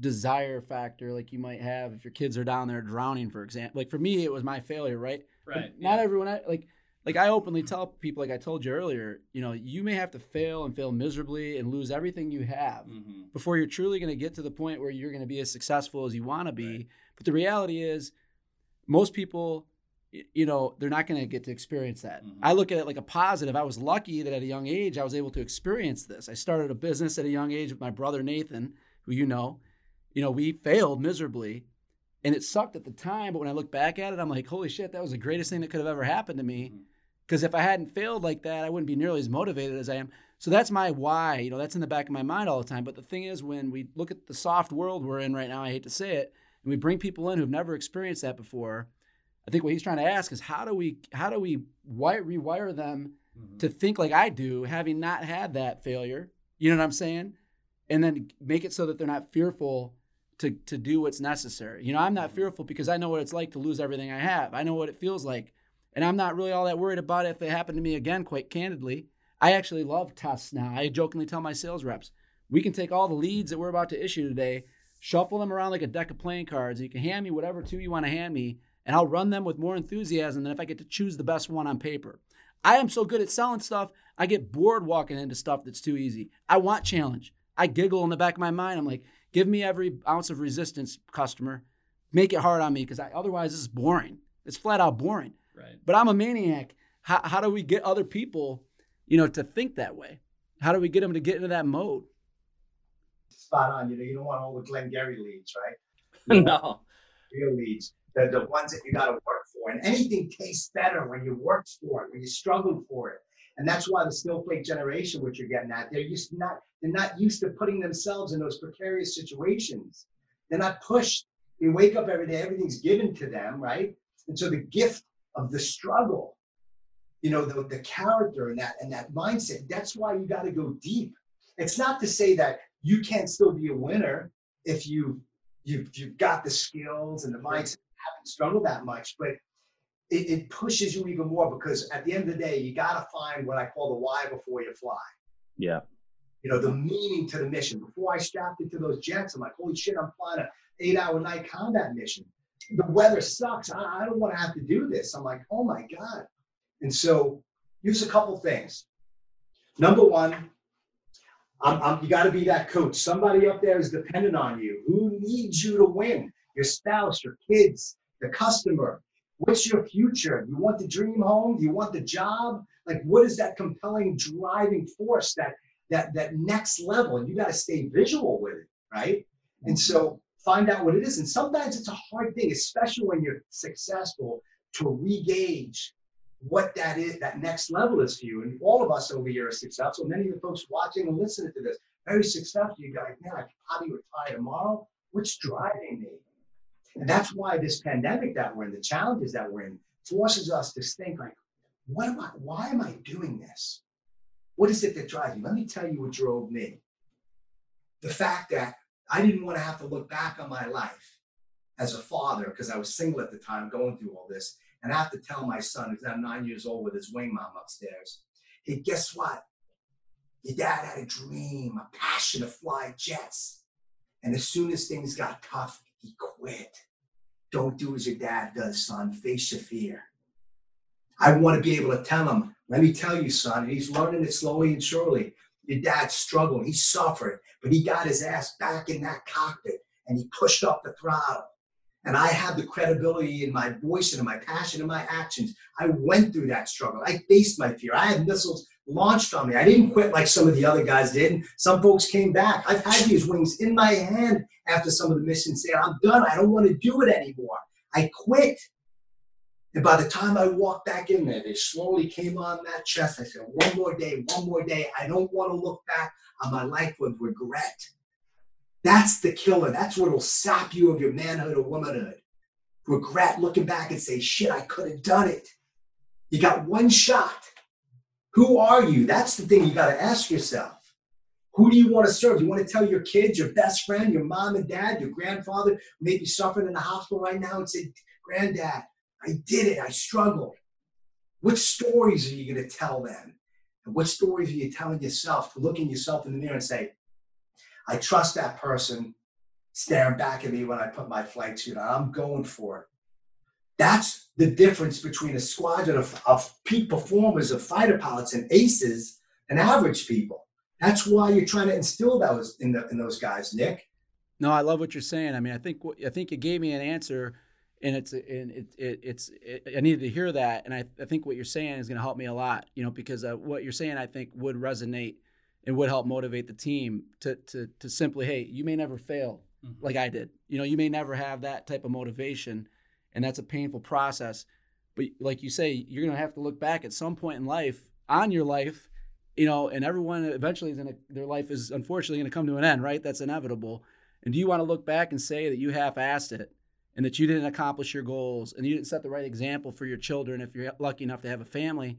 desire factor like you might have if your kids are down there drowning, for example? Like for me, it was my failure, right?
Right.
But not everyone, like, like I openly tell people, like I told you earlier, you know, you may have to fail and fail miserably and lose everything you have
Mhm.
before you're truly going to get to the point where you're going to be as successful as you want to be.
Right.
But the reality is, most people, you know, they're not going to get to experience that.
Mhm.
I look at it like a positive. I was lucky that at a young age, I was able to experience this. I started a business at a young age with my brother Nathan, who you know. You know, we failed miserably and it sucked at the time. But when I look back at it, I'm like, holy shit, that was the greatest thing that could have ever happened to me. Because if I hadn't failed like that, I wouldn't be nearly as motivated as I am. So that's my why. You know, that's in the back of my mind all the time. But the thing is, when we look at the soft world we're in right now, I hate to say it, and we bring people in who've never experienced that before, I think what he's trying to ask is how do we how do we wi- rewire them
Mhm.
to think like I do, having not had that failure. You know what I'm saying? And then make it so that they're not fearful to to do what's necessary. You know, I'm not
Mhm.
fearful because I know what it's like to lose everything I have. I know what it feels like. And I'm not really all that worried about it if it happened to me again, quite candidly. I actually love tests now. I jokingly tell my sales reps, we can take all the leads that we're about to issue today, shuffle them around like a deck of playing cards. and You can hand me whatever two you want to hand me, and I'll run them with more enthusiasm than if I get to choose the best one on paper. I am so good at selling stuff, I get bored walking into stuff that's too easy. I want challenge. I giggle in the back of my mind. I'm like, give me every ounce of resistance, customer. Make it hard on me because otherwise this is boring. It's flat out boring.
Right.
But I'm a maniac. How, how do we get other people, you know, to think that way? How do we get them to get into that mode?
Spot on. You know, you don't want all the Glengarry leads, right? <laughs> You want
no.
real leads, the, the ones that you got to work for. And anything tastes better when you worked for it, when you struggled for it. And that's why the snowflake generation, which you're getting at, they're used not they're not used to putting themselves in those precarious situations. They're not pushed. They wake up every day, everything's given to them, right? And so the gift of the struggle, you know, the, the character and that and that mindset, that's why you got to go deep. It's not to say that you can't still be a winner if you you've you've got the skills and the mindset, haven't that much, but it, it pushes you even more because at the end of the day, you got to find what I call the why before you fly.
Yeah.
You know, the meaning to the mission. Before I strapped into those jets, I'm like, holy shit, I'm flying an eight hour night combat mission. The weather sucks. I, I don't want to have to do this. I'm like, oh my God. And so use a couple things. Number one, I'm, I'm, you got to be that coach. Somebody up there is dependent on you. Who needs you to win? Your spouse, your kids, the customer. What's your future? You want the dream home? You want the job? Like, what is that compelling driving force that that that next level? And you got to stay visual with it, right? And so find out what it is. And sometimes it's a hard thing, especially when you're successful, to re-gauge what that is, that next level is for you. And all of us over here are successful. Many of the folks watching and listening to this, very successful. You go, like, man, I could probably retire tomorrow. What's driving me? And that's why this pandemic that we're in, the challenges that we're in, forces us to think like, what am I, why am I doing this? What is it that drives me? Let me tell you what drove me. The fact that I didn't want to have to look back on my life as a father, because I was single at the time going through all this, and I have to tell my son, who's now nine years old with his wing mom upstairs, hey, guess what? Your dad had a dream, a passion to fly jets. And as soon as things got tough, he quit. Don't do as your dad does, son. Face your fear. I want to be able to tell him, let me tell you, son, he's learning it slowly and surely. Your dad struggled, he suffered, but he got his ass back in that cockpit and he pushed up the throttle. And I had the credibility in my voice and in my passion and my actions. I went through that struggle. I faced my fear. I had missiles launched on me. I didn't quit like some of the other guys did. Some folks came back. I've had these wings in my hand after some of the missions saying, I'm done. I don't want to do it anymore. I quit. And by the time I walked back in there, they slowly came on that chest. I said, one more day, one more day. I don't want to look back on my life with regret. That's the killer. That's what will sap you of your manhood or womanhood. Regret, looking back and say, shit, I could have done it. You got one shot. Who are you? That's the thing you got to ask yourself. Who do you want to serve? You want to tell your kids, your best friend, your mom and dad, your grandfather, maybe suffering in the hospital right now and say, Granddad, I did it. I struggled. What stories are you going to tell them? And what stories are you telling yourself to look in yourself in the mirror and say, I trust that person staring back at me when I put my flight suit on. I'm going for it. That's the difference between a squadron of, of peak performers, of fighter pilots and aces, and average people. That's why you're trying to instill those in, the, in those guys, Nick.
No, I love what you're saying. I mean, I think I think you gave me an answer and it's and it, it it's it, I needed to hear that, and I, I think what you're saying is going to help me a lot, you know, because uh, what you're saying I think would resonate and would help motivate the team to to to simply, hey, you may never fail mm-hmm. like I did, you know, you may never have that type of motivation, and that's a painful process, but like you say, you're going to have to look back at some point in life on your life, you know, and everyone eventually is going to their life is unfortunately going to come to an end, right? That's inevitable. And do you want to look back and say that you half-assed it? and that you didn't accomplish your goals and you didn't set the right example for your children if you're lucky enough to have a family,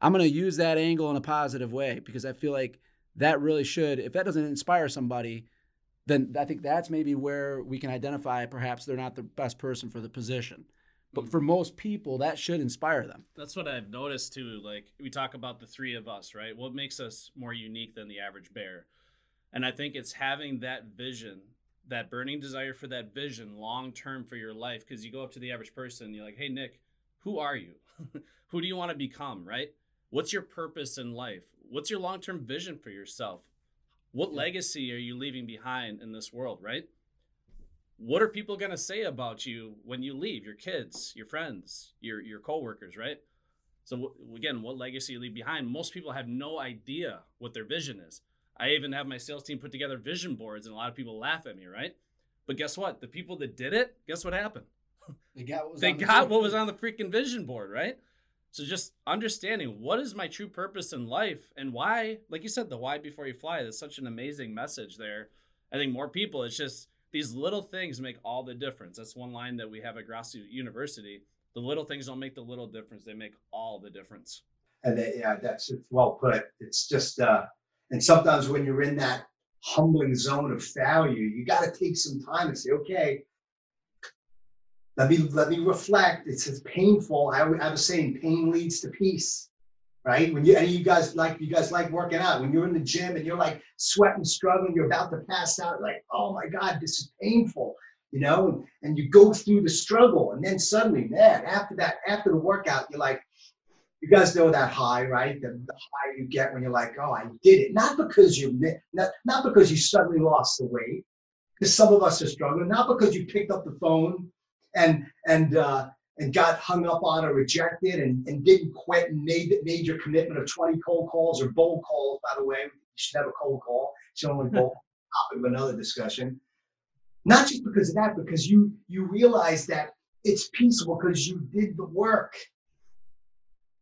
I'm going to use that angle in a positive way because I feel like that really should, if that doesn't inspire somebody, then I think that's maybe where we can identify perhaps they're not the best person for the position. But mm. for most people, that should inspire them.
That's what I've noticed too. Like we talk about the three of us, right? What makes us more unique than the average bear? And I think it's having that vision that burning desire for that vision long term for your life because you go up to the average person you're like hey nick who are you <laughs> who do you want to become right what's your purpose in life what's your long term vision for yourself what yeah. legacy are you leaving behind in this world right what are people going to say about you when you leave your kids your friends your your coworkers right so again what legacy you leave behind most people have no idea what their vision is I even have my sales team put together vision boards, and a lot of people laugh at me, right? But guess what? The people that did it, guess what happened?
They got what was,
they got the what was on the freaking vision board, right? So just understanding what is my true purpose in life and why, like you said, the why before you fly. That's such an amazing message there. I think more people, it's just these little things make all the difference. That's one line that we have at Grasso University. The little things don't make the little difference; they make all the difference.
And they, yeah, that's it's well put. It's just uh, and sometimes when you're in that humbling zone of failure, you got to take some time and say, okay, let me let me reflect. It's, it's painful. I, I was saying pain leads to peace, right? When you and you guys like you guys like working out. When you're in the gym and you're like sweating, struggling, you're about to pass out. Like, oh my God, this is painful, you know. And, and you go through the struggle, and then suddenly, man, after that, after the workout, you're like, you guys know that high, right? The, the, high you get when you're like, oh, I did it. Not because you not, not because you suddenly lost the weight, because some of us are struggling. Not because you picked up the phone and and uh, and got hung up on or rejected and, and didn't quit and made made your commitment of 20 cold calls or bold calls. By the way, you should have a cold call. Should only <laughs> bold topic of another discussion. Not just because of that, because you you realize that it's peaceful because you did the work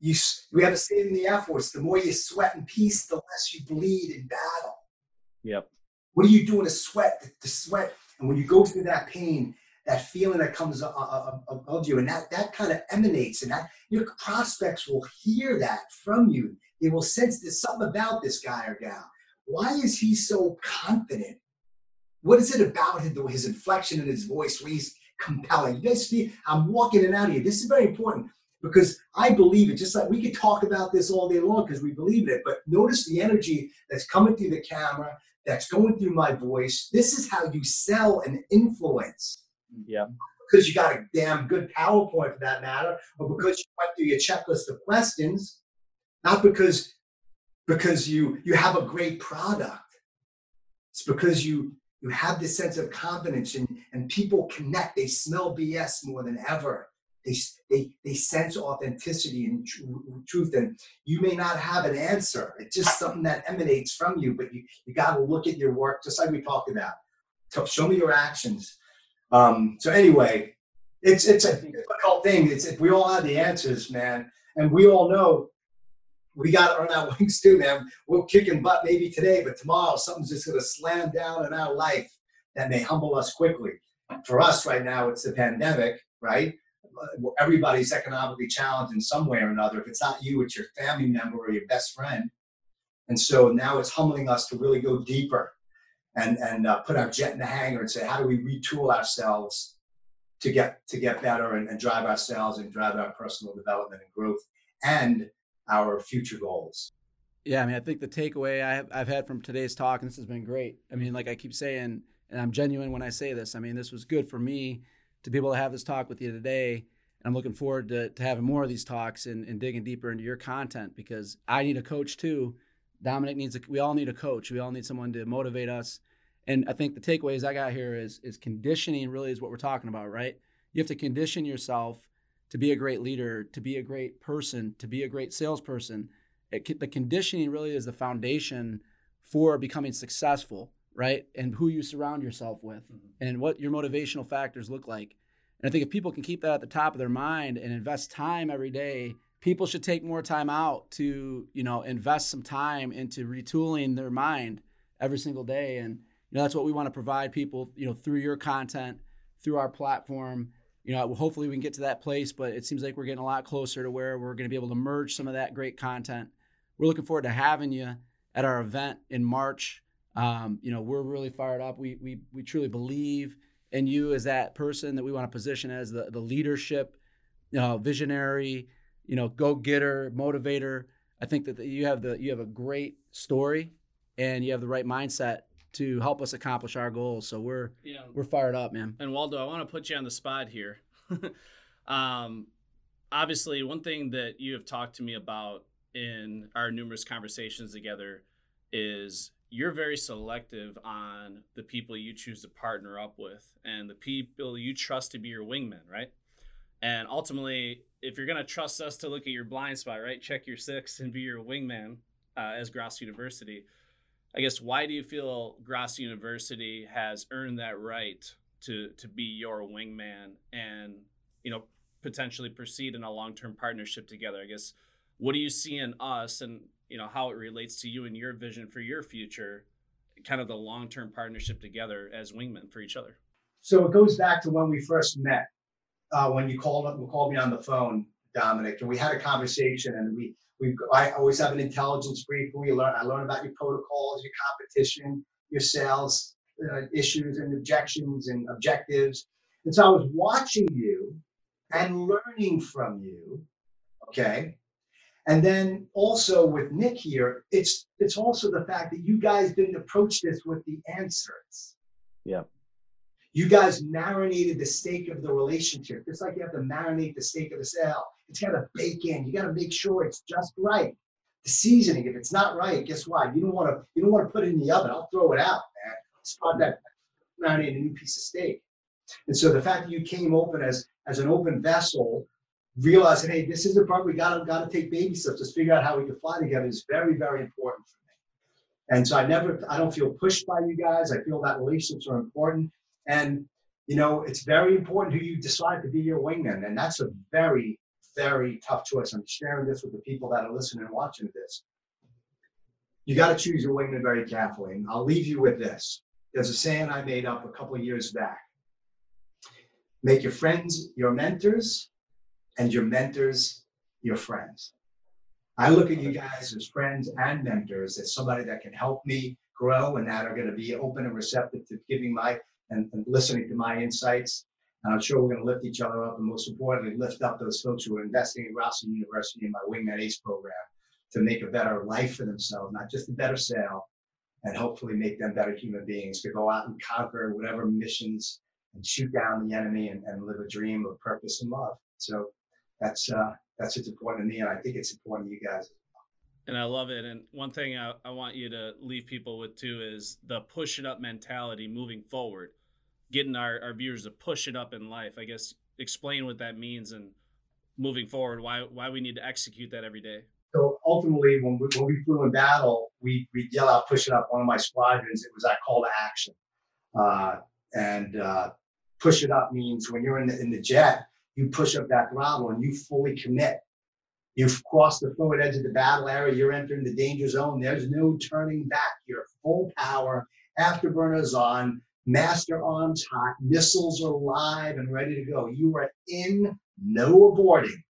you, we have a saying in the Air Force: the more you sweat in peace, the less you bleed in battle.
Yep.
What are you doing to sweat? The sweat, and when you go through that pain, that feeling that comes uh, uh, um, um, above you, and that that kind of emanates, and that your prospects will hear that from you. They will sense there's something about this guy or gal. Why is he so confident? What is it about his, inflection in his voice where he's compelling? You guys see, I'm walking in out of here. This is very important because I believe it. Just like we could talk about this all day long because we believe in it, but notice the energy that's coming through the camera, that's going through my voice. This is how you sell and influence.
Yeah.
Because you got a damn good PowerPoint for that matter, or because you went through your checklist of questions, not because because you you have a great product. It's because you you have this sense of confidence and, and people connect. They smell BS more than ever they they they sense authenticity and tr- truth, and you may not have an answer. It's just something that emanates from you, but you you got to look at your work, just like we talked about. So show me your actions. Um, so anyway, it's it's a difficult thing. It's if we all have the answers, man, and we all know we got to earn our <laughs> wings too, man. We're kicking butt maybe today, but tomorrow something's just going to slam down in our life that may humble us quickly. For us right now, it's the pandemic, right? Everybody's economically challenged in some way or another. If it's not you, it's your family member or your best friend. And so now it's humbling us to really go deeper and and uh, put our jet in the hangar and say, how do we retool ourselves to get to get better and, and drive ourselves and drive our personal development and growth and our future goals.
Yeah, I mean, I think the takeaway I have, I've had from today's talk, and this has been great. I mean, like I keep saying, and I'm genuine when I say this. I mean, this was good for me to be able to have this talk with you today. And I'm looking forward to, to having more of these talks and, and digging deeper into your content because I need a coach too. Dominic needs a, we all need a coach. We all need someone to motivate us. And I think the takeaways I got here is is conditioning really is what we're talking about, right? You have to condition yourself to be a great leader, to be a great person, to be a great salesperson. It, the conditioning really is the foundation for becoming successful, right? And who you surround yourself with mm-hmm. and what your motivational factors look like. And I think if people can keep that at the top of their mind and invest time every day, people should take more time out to, you know, invest some time into retooling their mind every single day. And, you know, that's what we want to provide people, you know, through your content, through our platform you know, hopefully we can get to that place, but it seems like we're getting a lot closer to where we're going to be able to merge some of that great content. We're looking forward to having you at our event in March. Um, you know, we're really fired up. We we we truly believe in you as that person that we want to position as the the leadership, you know, visionary, you know, go getter, motivator. I think that you have the you have a great story, and you have the right mindset to help us accomplish our goals. So we're yeah. we're fired up, man.
And Waldo, I want to put you on the spot here. <laughs> um, obviously, one thing that you have talked to me about in our numerous conversations together is you're very selective on the people you choose to partner up with and the people you trust to be your wingmen, right? And ultimately, if you're going to trust us to look at your blind spot, right, check your six and be your wingman uh, as Grasso University, I guess why do you feel Grasso University has earned that right to to be your wingman and you know potentially proceed in a long term partnership together? I guess what do you see in us and you know how it relates to you and your vision for your future, kind of the long term partnership together as wingmen for each other.
So it goes back to when we first met, uh, when you called called me on the phone, Dominic, and we had a conversation, and we we I always have an intelligence brief we learn. I learn about your protocols, your competition, your sales uh, issues and objections and objectives. And so I was watching you and learning from you. Okay. And then also with Nick here, it's it's also the fact that you guys didn't approach this with the answers.
Yeah.
You guys marinated the steak of the relationship, just like you have to marinate the steak of the sale. It's got to bake in. You got to make sure it's just right. The seasoning, if it's not right, guess what? You don't want to. You don't want to put it in the oven. I'll throw it out, man. Spot that marinate a new piece of steak. And so the fact that you came open as as an open vessel, realizing, hey, this is the part we got to got to take baby steps. Let's figure out how we can fly together is very very important for me. And so I never, I don't feel pushed by you guys. I feel that relationships are important. And you know, it's very important who you decide to be your wingman, and that's a very very tough choice. I'm sharing this with the people that are listening and watching this. You got to choose your wingman very carefully. And I'll leave you with this. There's a saying I made up a couple of years back. Make your friends your mentors and your mentors your friends. I look at you guys as friends and mentors, as somebody that can help me grow and that are going to be open and receptive to giving my and, and listening to my insights and I'm sure we're going to lift each other up and most importantly, lift up those folks who are investing in Grasso University and my Wingman ACE program to make a better life for themselves, not just a better sale, and hopefully make them better human beings to go out and conquer whatever missions and shoot down the enemy and, and live a dream of purpose and love. So that's uh, that's what's important to me, and I think it's important to you guys.
And I love it. And one thing I, I want you to leave people with too is the push it up mentality moving forward getting our, our viewers to push it up in life. I guess explain what that means and moving forward, why why we need to execute that every day.
So ultimately, when we, when we flew in battle, we we yell out, push it up. One of my squadrons, it was our call to action. Uh, and uh, push it up means when you're in the in the jet, you push up that throttle and you fully commit. You've crossed the forward edge of the battle area. You're entering the danger zone. There's no turning back. You're full power. Afterburners on. Master arms hot. Missiles are live and ready to go. You are in. No aborting.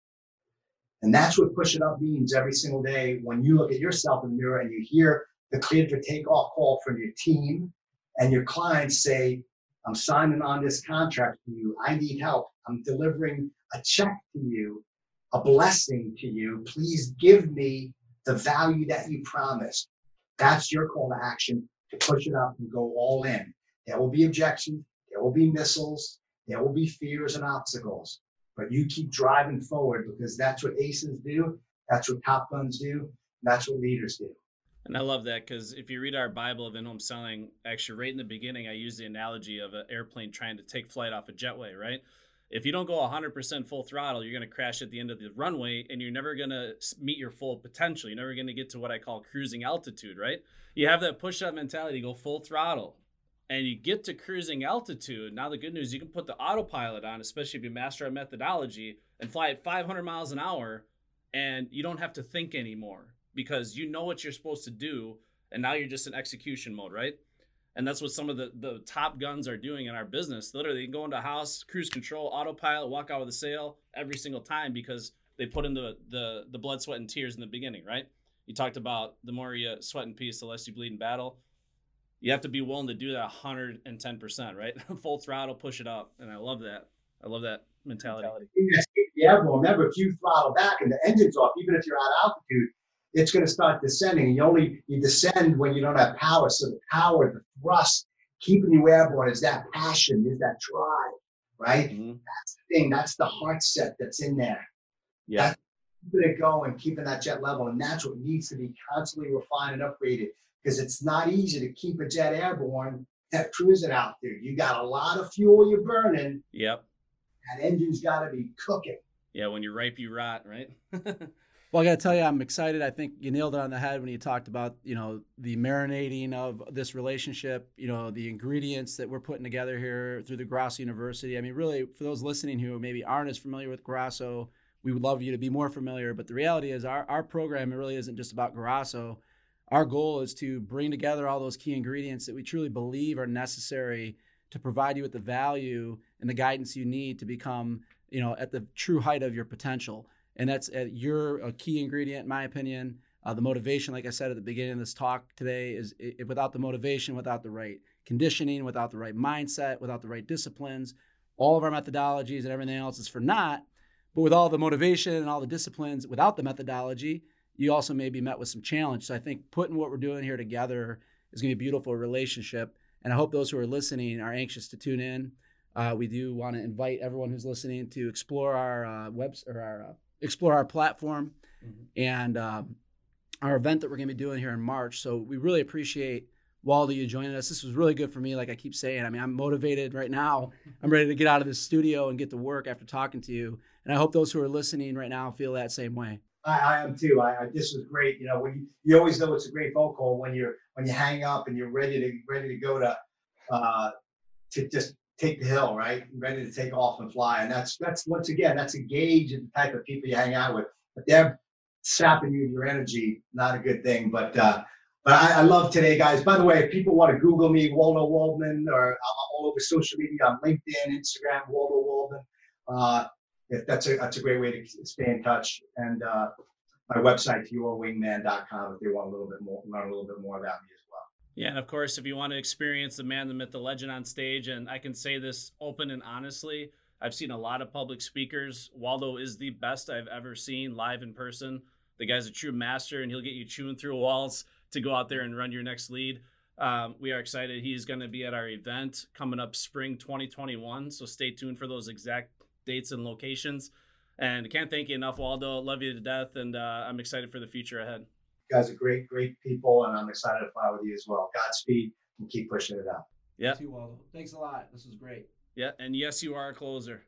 And that's what push it up means every single day when you look at yourself in the mirror and you hear the cleared for takeoff call from your team and your clients say, I'm signing on this contract for you. I need help. I'm delivering a check to you, a blessing to you. Please give me the value that you promised. That's your call to action to push it up and go all in. There will be objections, there will be missiles, there will be fears and obstacles, but you keep driving forward because that's what aces do, that's what top guns do, that's what leaders do.
And I love that because if you read our Bible of in-home selling, actually right in the beginning, I use the analogy of an airplane trying to take flight off a jetway, right? If you don't go 100% full throttle, you're going to crash at the end of the runway and you're never going to meet your full potential. You're never going to get to what I call cruising altitude, right? You have that push-up mentality, go full throttle, and you get to cruising altitude. Now the good news, you can put the autopilot on, especially if you master a methodology, and fly at 500 miles an hour, and you don't have to think anymore because you know what you're supposed to do and now you're just in execution mode right? And that's what some of the, the top guns are doing in our business. Literally you go into a house cruise control autopilot walk out with a sale every single time because they put in the, the the blood sweat and tears in the beginning right? You talked about the more you sweat and peace the less you bleed in battle you have to be willing to do that 110% right <laughs> full throttle push it up and i love that i love that mentality,
yeah well remember if you throttle back and the engine's off even if you're at altitude it's going to start descending. And you only you descend when you don't have power. So the power, the thrust, keeping you airborne is that passion, is that drive, right? Mm-hmm. That's the thing. That's the heart set that's in there.
Yeah. That's
keeping it going, keeping that jet level, and that's what needs to be constantly refined and upgraded because it's not easy to keep a jet airborne that cruising out there. You got a lot of fuel you're burning.
Yep.
That engine's got to be cooking.
Yeah, when you're ripe, you rot, right? <laughs>
Well, I got to tell you, I'm excited. I think you nailed it on the head when you talked about, you know, the marinating of this relationship, you know, the ingredients that we're putting together here through the Grasso University. I mean, really, for those listening who maybe aren't as familiar with Grasso, we would love you to be more familiar. But the reality is, our, our program really isn't just about Grasso. Our goal is to bring together all those key ingredients that we truly believe are necessary to provide you with the value and the guidance you need to become, you know, at the true height of your potential and that's uh, your a key ingredient, in my opinion. Uh, the motivation, like I said at the beginning of this talk today, is it, without the motivation, without the right conditioning, without the right mindset, without the right disciplines, all of our methodologies and everything else is for naught. But with all the motivation and all the disciplines, without the methodology, you also may be met with some challenge. So I think putting what we're doing here together is going to be a beautiful relationship. And I hope those who are listening are anxious to tune in. Uh, we do want to invite everyone who's listening to explore our uh, webs or our uh, explore our platform mm-hmm. and um, our event that we're going to be doing here in March. So we really appreciate Waldo you joining us. This was really good for me. Like I keep saying, I mean, I'm motivated right now. <laughs> I'm ready to get out of this studio and get to work after talking to you. And I hope those who are listening right now feel that same way.
I, I am too. I, I, this was great. You know, when you, you always know it's a great phone call when you're when you hang up and you're ready to ready to go to uh, to just take the hill, right? Ready to take off and fly. And that's that's once again, that's a gauge of the type of people you hang out with. But they're sapping you your energy, not a good thing. But uh, but I, I, love today, guys. By the way, if people want to Google me, Waldo Waldman, or I'm all over social media on LinkedIn, Instagram, Waldo Waldman. Uh, if that's a that's a great way to stay in touch. And uh, my website, yourwingman.com, if they want a little bit more, learn a little bit more about me as well.
yeah, and of course, if you want to experience the man, the myth, the legend on stage, and I can say this open and honestly, I've seen a lot of public speakers. Waldo is the best I've ever seen live in person. The guy's a true master, and he'll get you chewing through walls to go out there and run your next lead. Um, we are excited. He's going to be at our event coming up spring 2021. So stay tuned for those exact dates and locations. And can't thank you enough, Waldo. Love you to death, and uh, I'm excited for the future ahead You
guys are great, great people, and I'm excited to fly with you as well. Godspeed and keep pushing it out.
Yeah.
Thanks a lot. This was great.
Yeah, and yes, you are a closer.